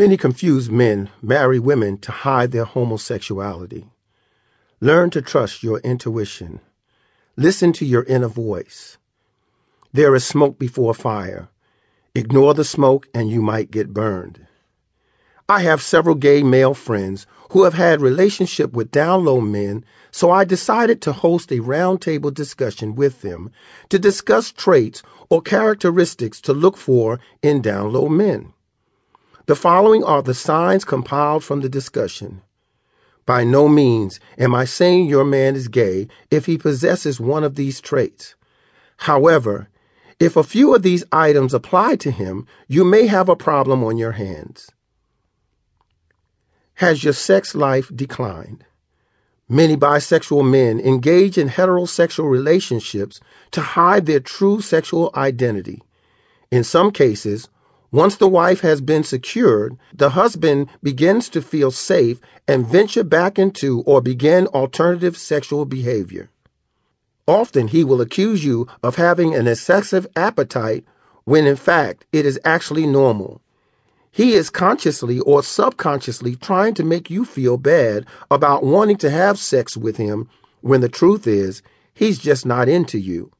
Many confused men marry women to hide their homosexuality. Learn to trust your intuition. Listen to your inner voice. There is smoke before fire. Ignore the smoke and you might get burned. I have several gay male friends who have had relationship with down low men, so I decided to host a roundtable discussion with them to discuss traits or characteristics to look for in down low men. The following are the signs compiled from the discussion. By no means am I saying your man is gay if he possesses one of these traits. However, if a few of these items apply to him, you may have a problem on your hands. Has your sex life declined? Many bisexual men engage in heterosexual relationships to hide their true sexual identity. In some cases, once the wife has been secured, the husband begins to feel safe and venture back into or begin alternative sexual behavior. Often he will accuse you of having an excessive appetite when in fact it is actually normal. He is consciously or subconsciously trying to make you feel bad about wanting to have sex with him when the truth is he's just not into you.